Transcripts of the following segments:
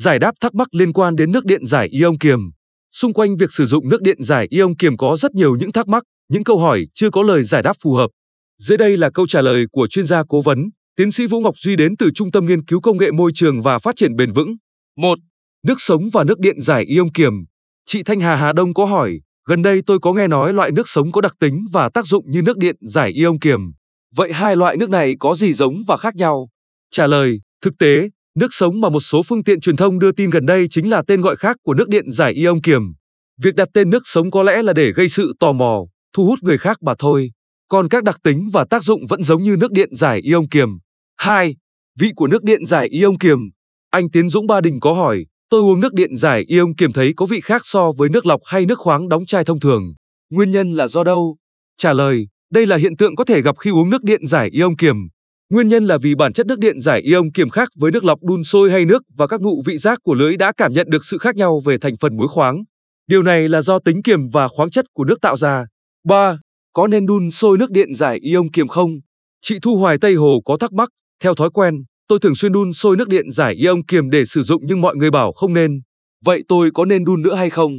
Giải đáp thắc mắc liên quan đến nước điện giải ion kiềm. Xung quanh việc sử dụng nước điện giải ion kiềm có rất nhiều những thắc mắc, những câu hỏi chưa có lời giải đáp phù hợp. Dưới đây là câu trả lời của chuyên gia cố vấn, tiến sĩ Vũ Ngọc Duy đến từ Trung tâm Nghiên cứu Công nghệ Môi trường và Phát triển Bền vững. 1. Nước sống và nước điện giải ion kiềm. Chị Thanh Hà Hà Đông có hỏi, gần đây tôi có nghe nói loại nước sống có đặc tính và tác dụng như nước điện giải ion kiềm. Vậy hai loại nước này có gì giống và khác nhau? Trả lời, thực tế, nước sống mà một số phương tiện truyền thông đưa tin gần đây chính là tên gọi khác của nước điện giải ion kiềm. Việc đặt tên nước sống có lẽ là để gây sự tò mò, thu hút người khác mà thôi. Còn các đặc tính và tác dụng vẫn giống như nước điện giải ion kiềm. 2. Vị của nước điện giải ion kiềm. Anh Tiến Dũng Ba Đình có hỏi, tôi uống nước điện giải ion kiềm thấy có vị khác so với nước lọc hay nước khoáng đóng chai thông thường. Nguyên nhân là do đâu? Trả lời, đây là hiện tượng có thể gặp khi uống nước điện giải ion kiềm. Nguyên nhân là vì bản chất nước điện giải ion kiềm khác với nước lọc đun sôi hay nước và các ngụ vị giác của lưỡi đã cảm nhận được sự khác nhau về thành phần muối khoáng. Điều này là do tính kiềm và khoáng chất của nước tạo ra. 3. Có nên đun sôi nước điện giải ion kiềm không? Chị Thu Hoài Tây Hồ có thắc mắc, theo thói quen, tôi thường xuyên đun sôi nước điện giải ion kiềm để sử dụng nhưng mọi người bảo không nên. Vậy tôi có nên đun nữa hay không?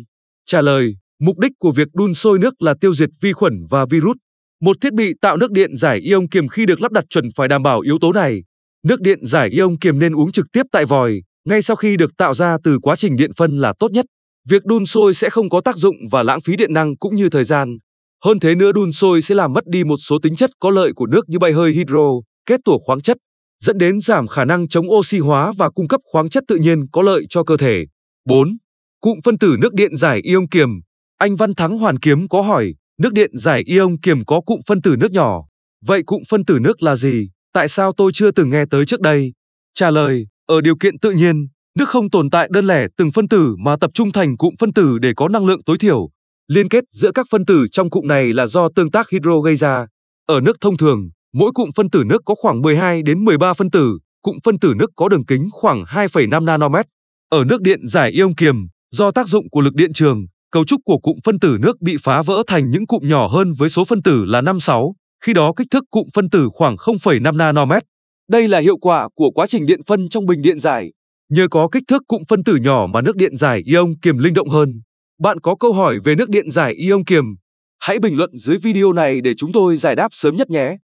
Trả lời, mục đích của việc đun sôi nước là tiêu diệt vi khuẩn và virus. Một thiết bị tạo nước điện giải ion kiềm khi được lắp đặt chuẩn phải đảm bảo yếu tố này. Nước điện giải ion kiềm nên uống trực tiếp tại vòi, ngay sau khi được tạo ra từ quá trình điện phân là tốt nhất. Việc đun sôi sẽ không có tác dụng và lãng phí điện năng cũng như thời gian. Hơn thế nữa đun sôi sẽ làm mất đi một số tính chất có lợi của nước như bay hơi hydro, kết tủa khoáng chất, dẫn đến giảm khả năng chống oxy hóa và cung cấp khoáng chất tự nhiên có lợi cho cơ thể. 4. Cụm phân tử nước điện giải ion kiềm. Anh Văn Thắng Hoàn Kiếm có hỏi, nước điện giải ion kiềm có cụm phân tử nước nhỏ. Vậy cụm phân tử nước là gì? Tại sao tôi chưa từng nghe tới trước đây? Trả lời, ở điều kiện tự nhiên, nước không tồn tại đơn lẻ từng phân tử mà tập trung thành cụm phân tử để có năng lượng tối thiểu. Liên kết giữa các phân tử trong cụm này là do tương tác hydro gây ra. Ở nước thông thường, mỗi cụm phân tử nước có khoảng 12 đến 13 phân tử, cụm phân tử nước có đường kính khoảng 2,5 nanomet. Ở nước điện giải ion kiềm, do tác dụng của lực điện trường, cấu trúc của cụm phân tử nước bị phá vỡ thành những cụm nhỏ hơn với số phân tử là 56, khi đó kích thước cụm phân tử khoảng 0,5 nanomet. Đây là hiệu quả của quá trình điện phân trong bình điện giải. Nhờ có kích thước cụm phân tử nhỏ mà nước điện giải ion kiềm linh động hơn. Bạn có câu hỏi về nước điện giải ion kiềm? Hãy bình luận dưới video này để chúng tôi giải đáp sớm nhất nhé.